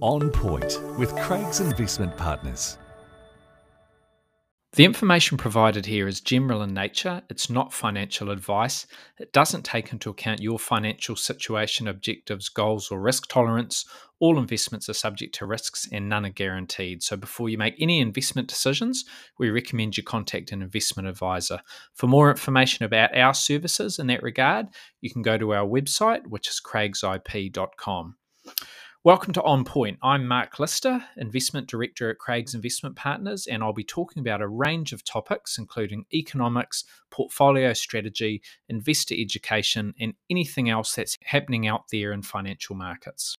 On Point with Craigs Investment Partners. The information provided here is general in nature. It's not financial advice. It doesn't take into account your financial situation, objectives, goals, or risk tolerance. All investments are subject to risks and none are guaranteed. So, before you make any investment decisions, we recommend you contact an investment advisor. For more information about our services in that regard, you can go to our website, which is craigsip.com. Welcome to On Point. I'm Mark Lister, Investment Director at Craigs Investment Partners, and I'll be talking about a range of topics, including economics, portfolio strategy, investor education, and anything else that's happening out there in financial markets.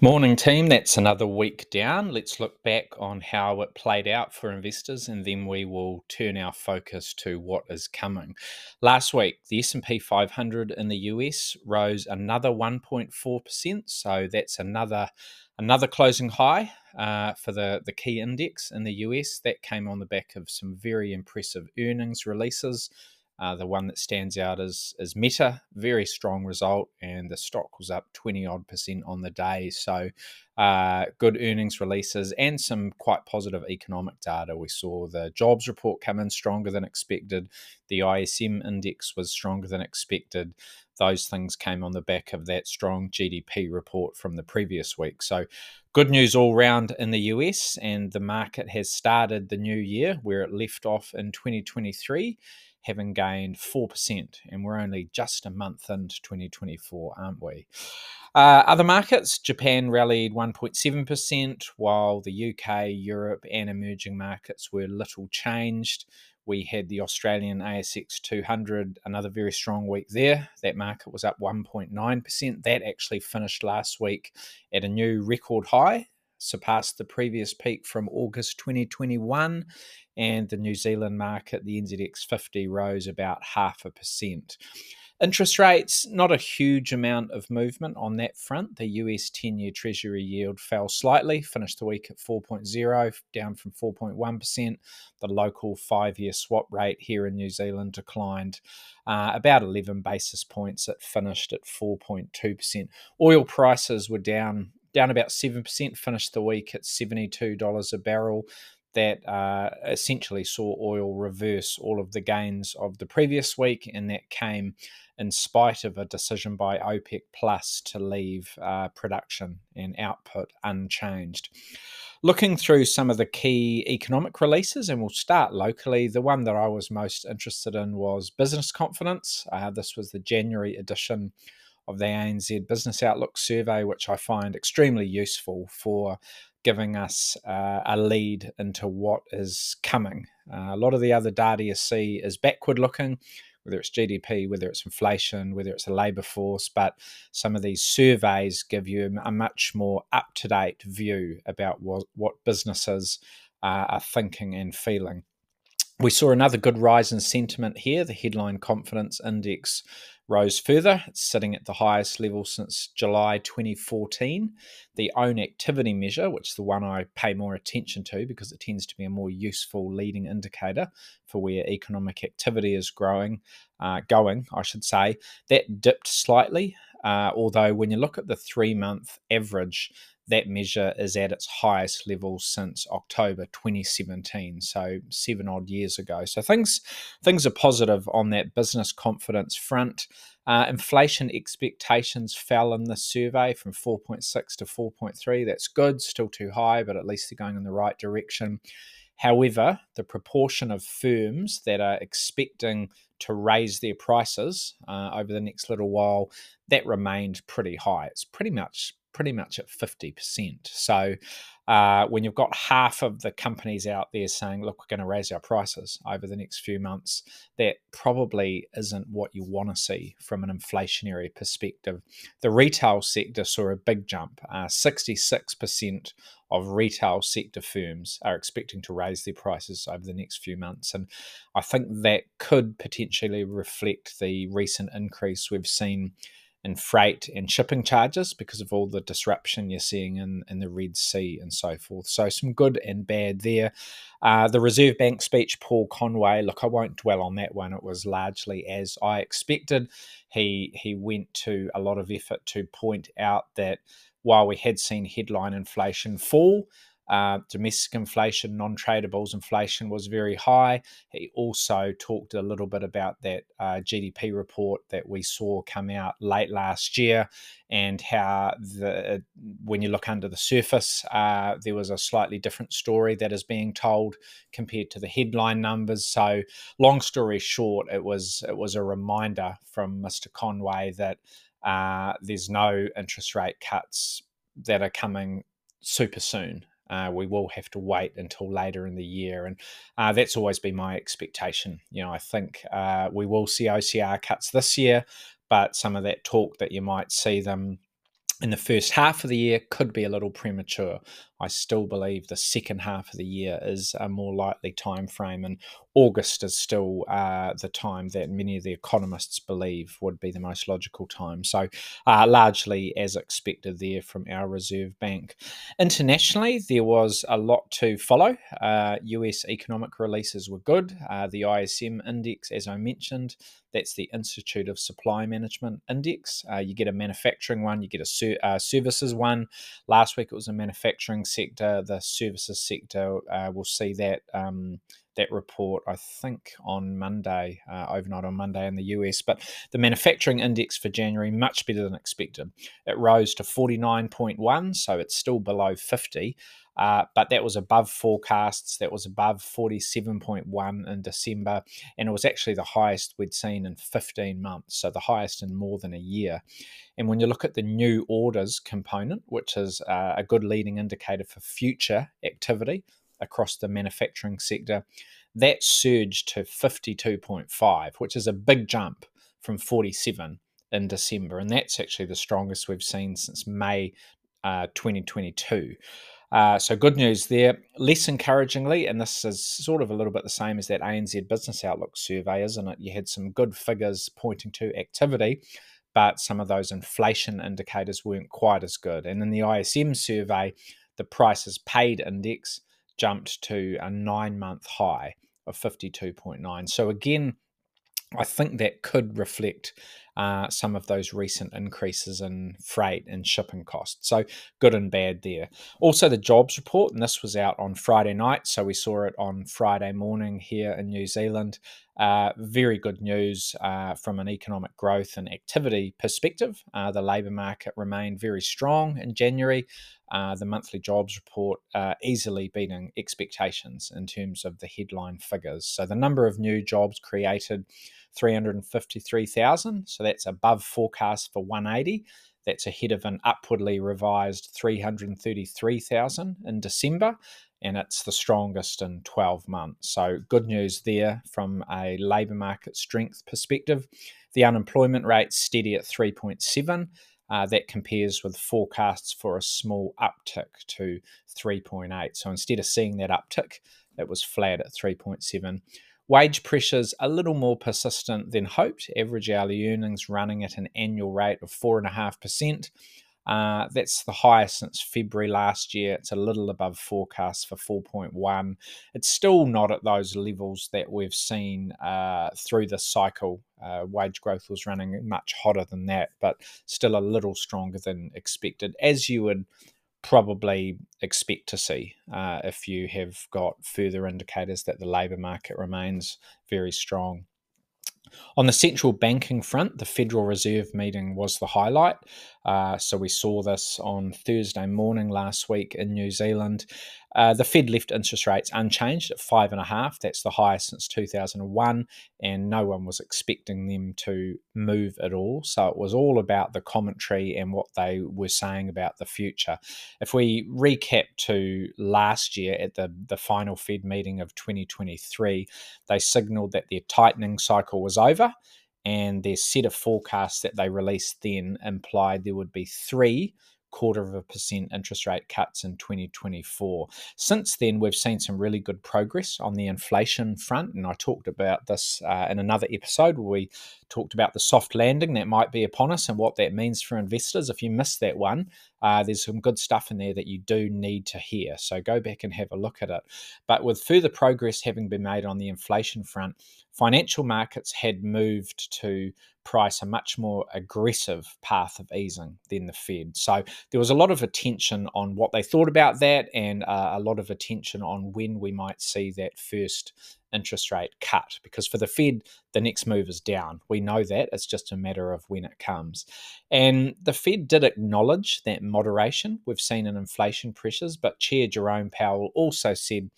Morning, team. That's another week down. Let's look back on how it played out for investors, and then we will turn our focus to what is coming. Last week, the S&P 500 in the US rose another 1.4%, so that's another another closing high uh, for the the key index in the US. That came on the back of some very impressive earnings releases uh, the one that stands out is, is Meta, very strong result, and the stock was up 20 odd percent on the day. So, uh, good earnings releases and some quite positive economic data. We saw the jobs report come in stronger than expected, the ISM index was stronger than expected. Those things came on the back of that strong GDP report from the previous week. So, good news all round in the US, and the market has started the new year where it left off in 2023 having gained 4%, and we're only just a month into 2024, aren't we? Uh, other markets, Japan rallied 1.7%, while the UK, Europe, and emerging markets were little changed. We had the Australian ASX 200, another very strong week there. That market was up 1.9%. That actually finished last week at a new record high surpassed the previous peak from August 2021, and the New Zealand market, the NZX 50, rose about half a percent. Interest rates, not a huge amount of movement on that front. The US 10 year Treasury yield fell slightly, finished the week at 4.0, down from 4.1%. The local five year swap rate here in New Zealand declined uh, about 11 basis points. It finished at 4.2%. Oil prices were down down about 7%, finished the week at $72 a barrel. That uh, essentially saw oil reverse all of the gains of the previous week, and that came in spite of a decision by OPEC Plus to leave uh, production and output unchanged. Looking through some of the key economic releases, and we'll start locally. The one that I was most interested in was business confidence. Uh, this was the January edition of the ANZ Business Outlook survey, which I find extremely useful for giving us uh, a lead into what is coming. Uh, a lot of the other data you see is backward looking, whether it's GDP, whether it's inflation, whether it's a labour force, but some of these surveys give you a much more up to date view about what, what businesses uh, are thinking and feeling. We saw another good rise in sentiment here. The headline confidence index rose further, sitting at the highest level since July 2014. The own activity measure, which is the one I pay more attention to because it tends to be a more useful leading indicator for where economic activity is growing, uh, going, I should say, that dipped slightly. Uh, although when you look at the three month average, that measure is at its highest level since October 2017, so seven odd years ago. So things things are positive on that business confidence front. Uh, inflation expectations fell in the survey from 4.6 to 4.3. That's good, still too high, but at least they're going in the right direction. However, the proportion of firms that are expecting to raise their prices uh, over the next little while that remained pretty high. It's pretty much pretty much at 50%. So uh, when you've got half of the companies out there saying, look, we're going to raise our prices over the next few months, that probably isn't what you want to see from an inflationary perspective. The retail sector saw a big jump. Uh, 66% of retail sector firms are expecting to raise their prices over the next few months. And I think that could potentially reflect the recent increase we've seen in freight and shipping charges because of all the disruption you're seeing in, in the Red Sea and so forth. So, some good and bad there. Uh, the Reserve Bank speech, Paul Conway, look, I won't dwell on that one. It was largely as I expected. He, he went to a lot of effort to point out that while we had seen headline inflation fall, uh, domestic inflation, non tradables inflation was very high. He also talked a little bit about that uh, GDP report that we saw come out late last year and how the when you look under the surface, uh, there was a slightly different story that is being told compared to the headline numbers. So, long story short, it was it was a reminder from Mr. Conway that uh, there's no interest rate cuts that are coming super soon. Uh, we will have to wait until later in the year, and uh, that's always been my expectation. You know, I think uh, we will see OCR cuts this year, but some of that talk that you might see them in the first half of the year could be a little premature. I still believe the second half of the year is a more likely time frame, and August is still uh, the time that many of the economists believe would be the most logical time. So, uh, largely as expected there from our Reserve Bank. Internationally, there was a lot to follow. Uh, US economic releases were good. Uh, the ISM index, as I mentioned, that's the Institute of Supply Management Index. Uh, you get a manufacturing one, you get a ser- uh, services one. Last week it was a manufacturing sector, the services sector. Uh, we'll see that. Um, that report, I think, on Monday, uh, overnight on Monday in the US. But the manufacturing index for January, much better than expected. It rose to 49.1, so it's still below 50. Uh, but that was above forecasts. That was above 47.1 in December, and it was actually the highest we'd seen in 15 months, so the highest in more than a year. And when you look at the new orders component, which is uh, a good leading indicator for future activity across the manufacturing sector, that surged to 52.5, which is a big jump from 47 in December. And that's actually the strongest we've seen since May uh, 2022. Uh, so good news there. Less encouragingly, and this is sort of a little bit the same as that ANZ Business Outlook survey, isn't it? You had some good figures pointing to activity, but some of those inflation indicators weren't quite as good. And in the ISM survey, the prices paid index jumped to a nine month high of 52.9. So again, I think that could reflect uh, some of those recent increases in freight and shipping costs. So good and bad there. Also, the jobs report, and this was out on Friday night, so we saw it on Friday morning here in New Zealand. Uh, very good news uh, from an economic growth and activity perspective. Uh, the labour market remained very strong in January. Uh, the monthly jobs report uh, easily beating expectations in terms of the headline figures. So the number of new jobs created 353,000. So that's above forecast for 180. That's ahead of an upwardly revised 333,000 in December, and it's the strongest in 12 months. So, good news there from a labour market strength perspective. The unemployment rate's steady at 3.7. Uh, that compares with forecasts for a small uptick to 3.8. So instead of seeing that uptick, it was flat at 3.7. Wage pressures a little more persistent than hoped. Average hourly earnings running at an annual rate of 4.5%. Uh, that's the highest since February last year. It's a little above forecast for 4.1. It's still not at those levels that we've seen uh, through the cycle. Uh, wage growth was running much hotter than that, but still a little stronger than expected, as you would probably expect to see uh, if you have got further indicators that the labour market remains very strong. On the central banking front, the Federal Reserve meeting was the highlight. Uh, so we saw this on Thursday morning last week in New Zealand. Uh, the Fed left interest rates unchanged at five and a half. That's the highest since 2001, and no one was expecting them to move at all. So it was all about the commentary and what they were saying about the future. If we recap to last year at the, the final Fed meeting of 2023, they signaled that their tightening cycle was over and their set of forecasts that they released then implied there would be three quarter of a percent interest rate cuts in 2024. Since then, we've seen some really good progress on the inflation front, and I talked about this uh, in another episode where we talked about the soft landing that might be upon us and what that means for investors. If you missed that one, Uh, there's some good stuff in there that you do need to hear. So go back and have a look at it. But with further progress having been made on the inflation front, financial markets had moved to price a much more aggressive path of easing than the Fed. So there was a lot of attention on what they thought about that and uh, a lot of attention on when we might see that first interest rate cut. Because for the Fed, the next move is down. We know that. It's just a matter of when it comes. And the Fed did acknowledge that moderation we've seen in inflation pressures, but Chair Jerome Powell also said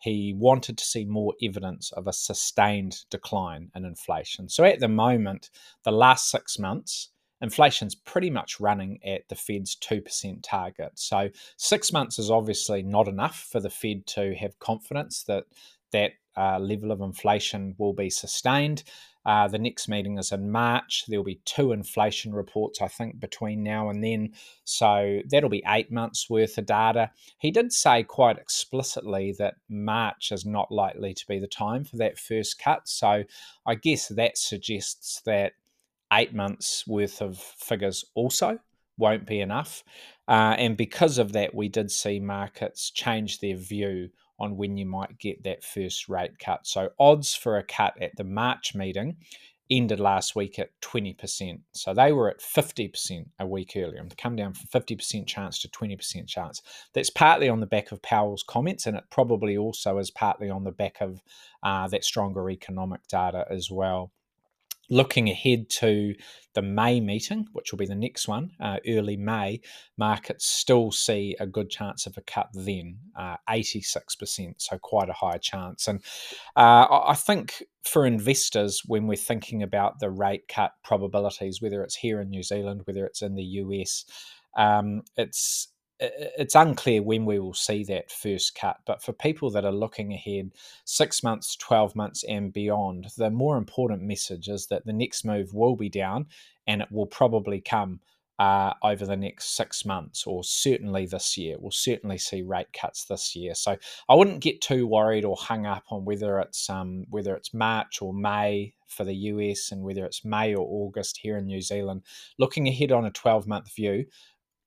he wanted to see more evidence of a sustained decline in inflation. So at the moment, the last six months, inflation's pretty much running at the Fed's 2% target. So six months is obviously not enough for the Fed to have confidence that that uh, level of inflation will be sustained. Uh, the next meeting is in March. There'll be two inflation reports, I think, between now and then. So that'll be eight months worth of data. He did say quite explicitly that March is not likely to be the time for that first cut. So I guess that suggests that eight months worth of figures also won't be enough. Uh, and because of that, we did see markets change their view on when you might get that first rate cut. So, odds for a cut at the March meeting ended last week at 20%. So, they were at 50% a week earlier and come down from 50% chance to 20% chance. That's partly on the back of Powell's comments, and it probably also is partly on the back of uh, that stronger economic data as well looking ahead to the May meeting, which will be the next one, uh, early May, markets still see a good chance of a cut then, uh, 86%, so quite a high chance. And uh, I think for investors, when we're thinking about the rate cut probabilities, whether it's here in New Zealand, whether it's in the US, um, it's it's unclear when we will see that first cut. But for people that are looking ahead six months, 12 months, and beyond, the more important message is that the next move will be down and it will probably come uh, over the next six months or certainly this year. We'll certainly see rate cuts this year. So I wouldn't get too worried or hung up on whether it's um, whether it's March or May for the US and whether it's May or August here in New Zealand. Looking ahead on a 12 month view,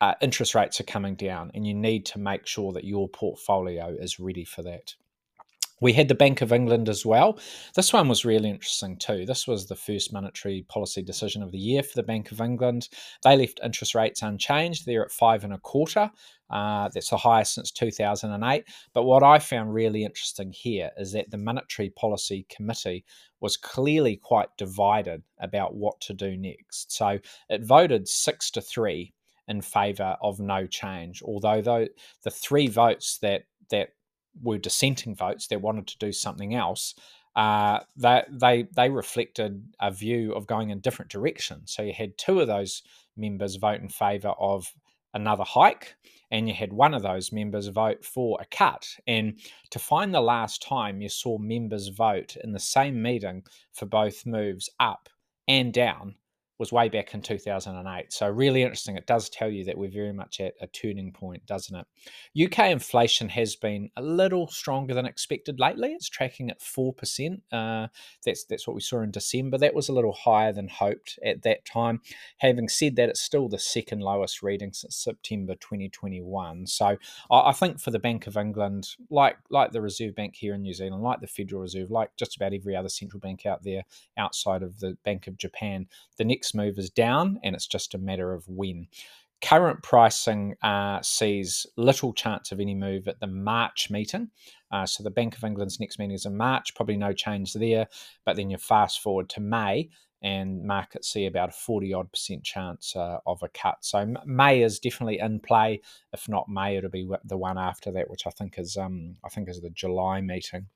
uh, interest rates are coming down, and you need to make sure that your portfolio is ready for that. We had the Bank of England as well. This one was really interesting too. This was the first monetary policy decision of the year for the Bank of England. They left interest rates unchanged. They're at five and a quarter. Uh, that's the highest since 2008. But what I found really interesting here is that the Monetary Policy Committee was clearly quite divided about what to do next. So it voted six to three in favour of no change. Although though the three votes that that were dissenting votes that wanted to do something else, uh, that they they reflected a view of going in different directions. So you had two of those members vote in favour of another hike, and you had one of those members vote for a cut. And to find the last time you saw members vote in the same meeting for both moves up and down was way back in 2008. So, really interesting. It does tell you that we're very much at a turning point, doesn't it? UK inflation has been a little stronger than expected lately. It's tracking at 4%. Uh, that's, that's what we saw in December. That was a little higher than hoped at that time. Having said that, it's still the second lowest reading since September 2021. So, I, I think for the Bank of England, like, like the Reserve Bank here in New Zealand, like the Federal Reserve, like just about every other central bank out there outside of the Bank of Japan, the next move is down, and it's just a matter of when. Current pricing uh, sees little chance of any move at the March meeting. Uh, so the Bank of England's next meeting is in March, probably no change there. But then you fast forward to May, and markets see about a 40 odd percent chance uh, of a cut. So May is definitely in play. If not May, it'll be the one after that, which I think is um, I think is the July meeting.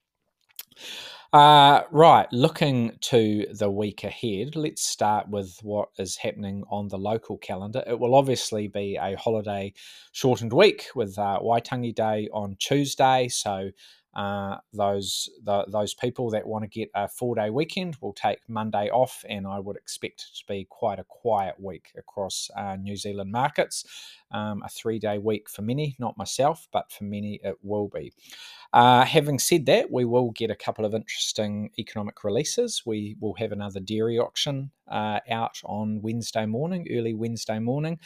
Uh, right, looking to the week ahead, let's start with what is happening on the local calendar. It will obviously be a holiday shortened week with uh, Waitangi Day on Tuesday. So, uh, those the, those people that want to get a four day weekend will take Monday off, and I would expect it to be quite a quiet week across uh, New Zealand markets. Um, a three day week for many, not myself, but for many it will be. Uh, having said that, we will get a couple of interesting economic releases. We will have another dairy auction uh, out on Wednesday morning, early Wednesday morning,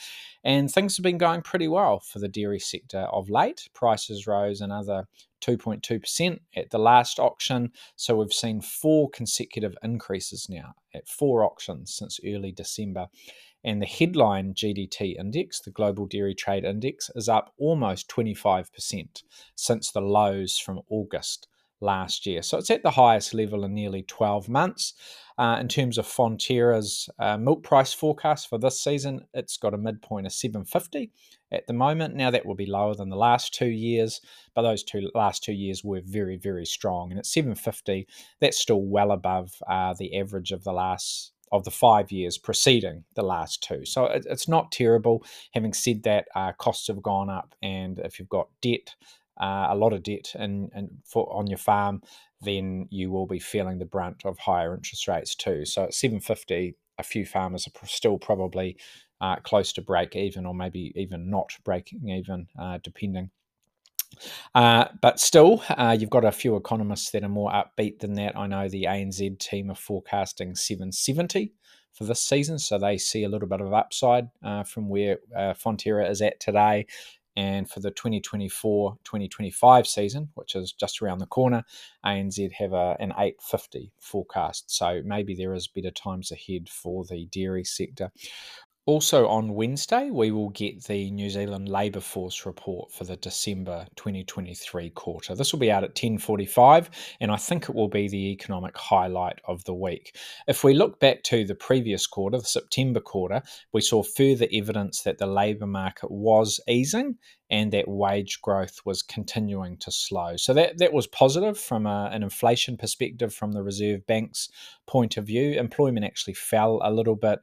and things have been going pretty well for the dairy sector of late. Prices rose another 2.2% at the last auction. So we've seen four consecutive increases now at four auctions since early December. And the headline GDT index, the Global Dairy Trade Index, is up almost 25% since the lows from August last year. So it's at the highest level in nearly 12 months. Uh, in terms of Fonterra's uh, milk price forecast for this season, it's got a midpoint of 750 at the moment. Now that will be lower than the last two years, but those two last two years were very, very strong. And at 750, that's still well above uh, the average of the last of the five years preceding the last two. So it, it's not terrible. Having said that, uh, costs have gone up, and if you've got debt, uh, a lot of debt and and for on your farm, then you will be feeling the brunt of higher interest rates too. So at 750, a few farmers are still probably uh, close to break even, or maybe even not breaking even, uh, depending. Uh, but still, uh, you've got a few economists that are more upbeat than that. I know the ANZ team are forecasting 770 for this season, so they see a little bit of upside uh, from where uh, Fonterra is at today. And for the 2024 2025 season, which is just around the corner, ANZ have a, an 850 forecast. So maybe there is better times ahead for the dairy sector. Also on Wednesday, we will get the New Zealand Labour Force report for the December 2023 quarter. This will be out at 10:45 and I think it will be the economic highlight of the week. If we look back to the previous quarter, the September quarter, we saw further evidence that the labour market was easing and that wage growth was continuing to slow. So that, that was positive from a, an inflation perspective from the Reserve Bank's point of view. Employment actually fell a little bit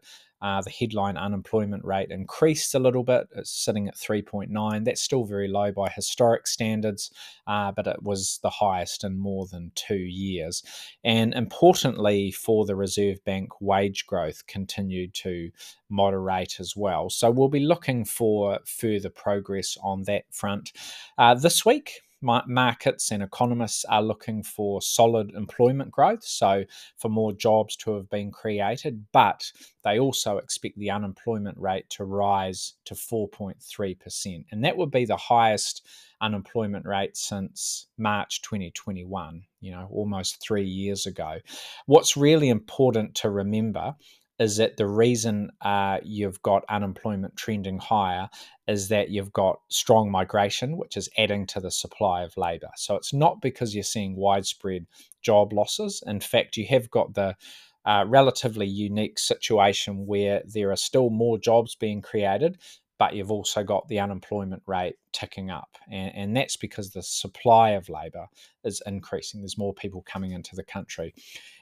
uh, the headline unemployment rate increased a little bit. It's sitting at 3.9. That's still very low by historic standards, uh, but it was the highest in more than two years. And importantly, for the Reserve Bank, wage growth continued to moderate as well. So we'll be looking for further progress on that front. Uh, this week, markets and economists are looking for solid employment growth, so for more jobs to have been created, but they also expect the unemployment rate to rise to 4.3%. And that would be the highest unemployment rate since March 2021, you know, almost three years ago. What's really important to remember is that the reason uh, you've got unemployment trending higher is that you've got strong migration, which is adding to the supply of labour. So it's not because you're seeing widespread job losses. In fact, you have got the uh, relatively unique situation where there are still more jobs being created, but you've also got the unemployment rate ticking up. And, and that's because the supply of labour is increasing. There's more people coming into the country.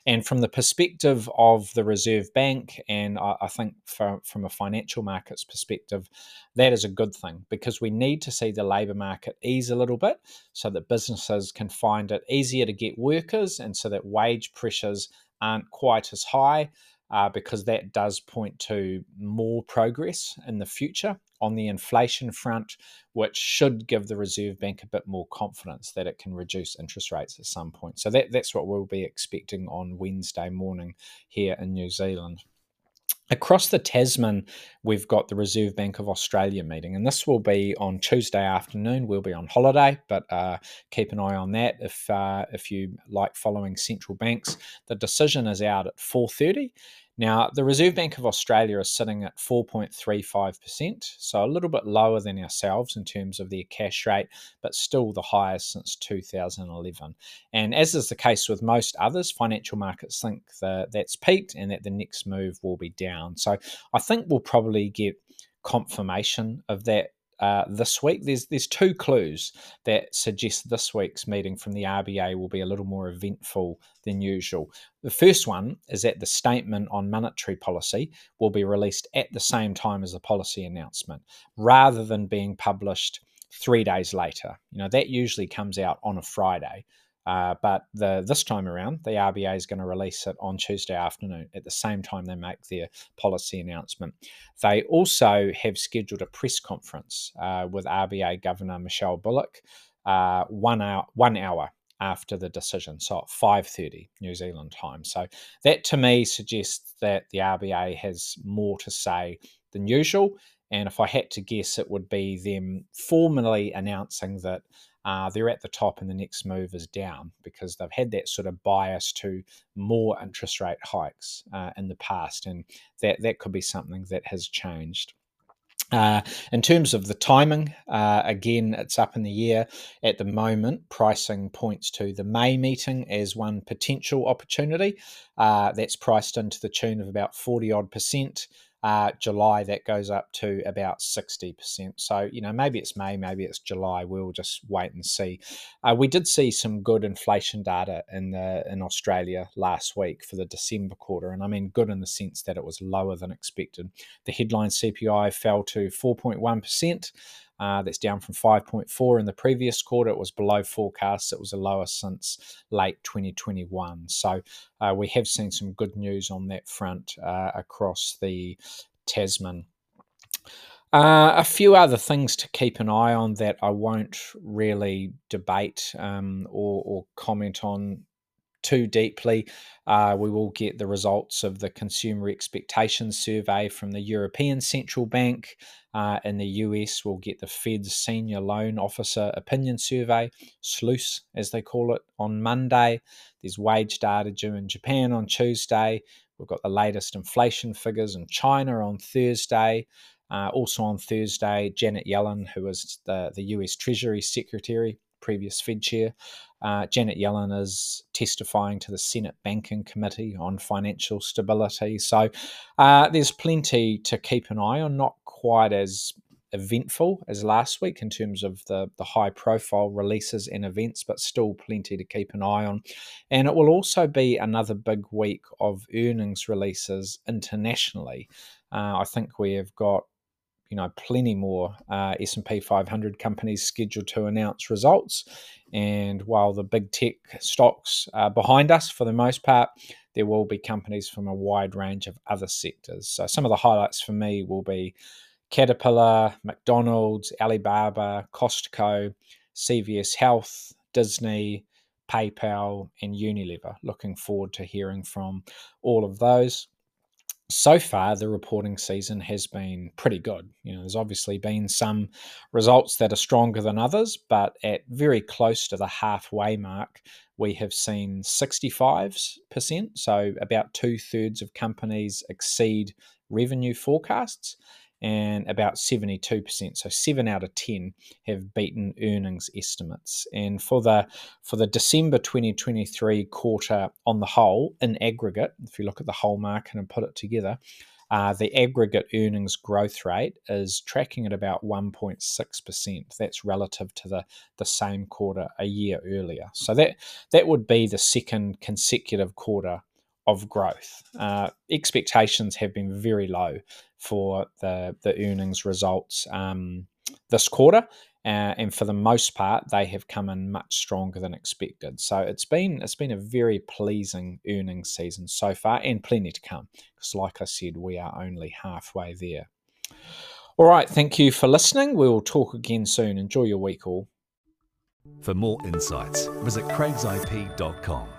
And from the perspective of the Reserve Bank, and I, I think from, from a financial markets perspective, that is a good thing because we need to see the labour market ease a little bit so that businesses can find it easier to get workers and so that wage pressures aren't quite as high uh, because that does point to more progress in the future on the inflation front, which should give the Reserve Bank a bit more confidence that it can reduce interest rates at some point. So that, that's what we'll be expecting on Wednesday morning here in New Zealand. Across the Tasman, we've got the Reserve Bank of Australia meeting, and this will be on Tuesday afternoon. We'll be on holiday, but uh, keep an eye on that if uh, if you like following central banks. The decision is out at four thirty, now, the Reserve Bank of Australia is sitting at 4.35%, so a little bit lower than ourselves in terms of their cash rate, but still the highest since 2011. And as is the case with most others, financial markets think that that's peaked and that the next move will be down. So I think we'll probably get confirmation of that uh, this week. There's there's two clues that suggest this week's meeting from the RBA will be a little more eventful than usual. The first one is that the statement on monetary policy will be released at the same time as the policy announcement, rather than being published three days later. You know that usually comes out on a Friday. Uh, but the, this time around, the RBA is going to release it on Tuesday afternoon at the same time they make their policy announcement. They also have scheduled a press conference uh, with RBA Governor Michelle Bullock, uh, one hour, one hour after the decision, so at 5:30 New Zealand time. So that to me suggests that the RBA has more to say than usual. And if I had to guess, it would be them formally announcing that uh, they're at the top and the next move is down because they've had that sort of bias to more interest rate hikes uh, in the past, and that that could be something that has changed. Uh, in terms of the timing, uh, again, it's up in the air at the moment. Pricing points to the May meeting as one potential opportunity. Uh, that's priced into the tune of about 40 odd percent uh, July that goes up to about 60%. So, you know, maybe it's May, maybe it's July. We'll just wait and see. Uh, we did see some good inflation data in the in Australia last week for the December quarter. And I mean good in the sense that it was lower than expected. The headline CPI fell to 4.1%. Uh, that's down from 5.4 in the previous quarter. It was below forecasts. It was the lowest since late 2021. So uh, we have seen some good news on that front uh, across the Tasman. Uh, a few other things to keep an eye on that I won't really debate um, or, or, comment on too deeply. Uh, we will get the results of the Consumer Expectations Survey from the European Central Bank. Uh, in the US, we'll get the Fed's Senior Loan Officer Opinion Survey, SLOOS as they call it, on Monday. There's wage data due in Japan on Tuesday. We've got the latest inflation figures in China on Thursday. Uh, also on Thursday, Janet Yellen, who was the, the US Treasury Secretary, previous Fed chair. Uh, Janet Yellen is testifying to the Senate Banking Committee on financial stability. So uh, there's plenty to keep an eye on, not quite as eventful as last week in terms of the, the high profile releases and events, but still plenty to keep an eye on. And it will also be another big week of earnings releases internationally. Uh, I think we have got you know plenty more uh, S&P 500 companies scheduled to announce results. And while the big tech stocks are behind us for the most part there will be companies from a wide range of other sectors. So some of the highlights for me will be Caterpillar, McDonald's, Alibaba, Costco, CVS Health, Disney, PayPal and Unilever. Looking forward to hearing from all of those so far the reporting season has been pretty good. You know, there's obviously been some results that are stronger than others, but at very close to the halfway mark, we have seen 65%, so about two thirds of companies exceed revenue forecasts and about 72%. So 7 out of 10 have beaten earnings estimates. And for the for the December 2023 quarter on the whole, in aggregate, if you look at the whole market and put it together, uh, the aggregate earnings growth rate is tracking at about 1.6%. That's relative to the, the same quarter a year earlier. So that that would be the second consecutive quarter of growth. Uh, expectations have been very low for the, the earnings results um, this quarter. Uh, and for the most part, they have come in much stronger than expected. So it's been it's been a very pleasing earnings season so far, and plenty to come. Because, like I said, we are only halfway there. All right, thank you for listening. We will talk again soon. Enjoy your week, all. For more insights, visit craigsip.com.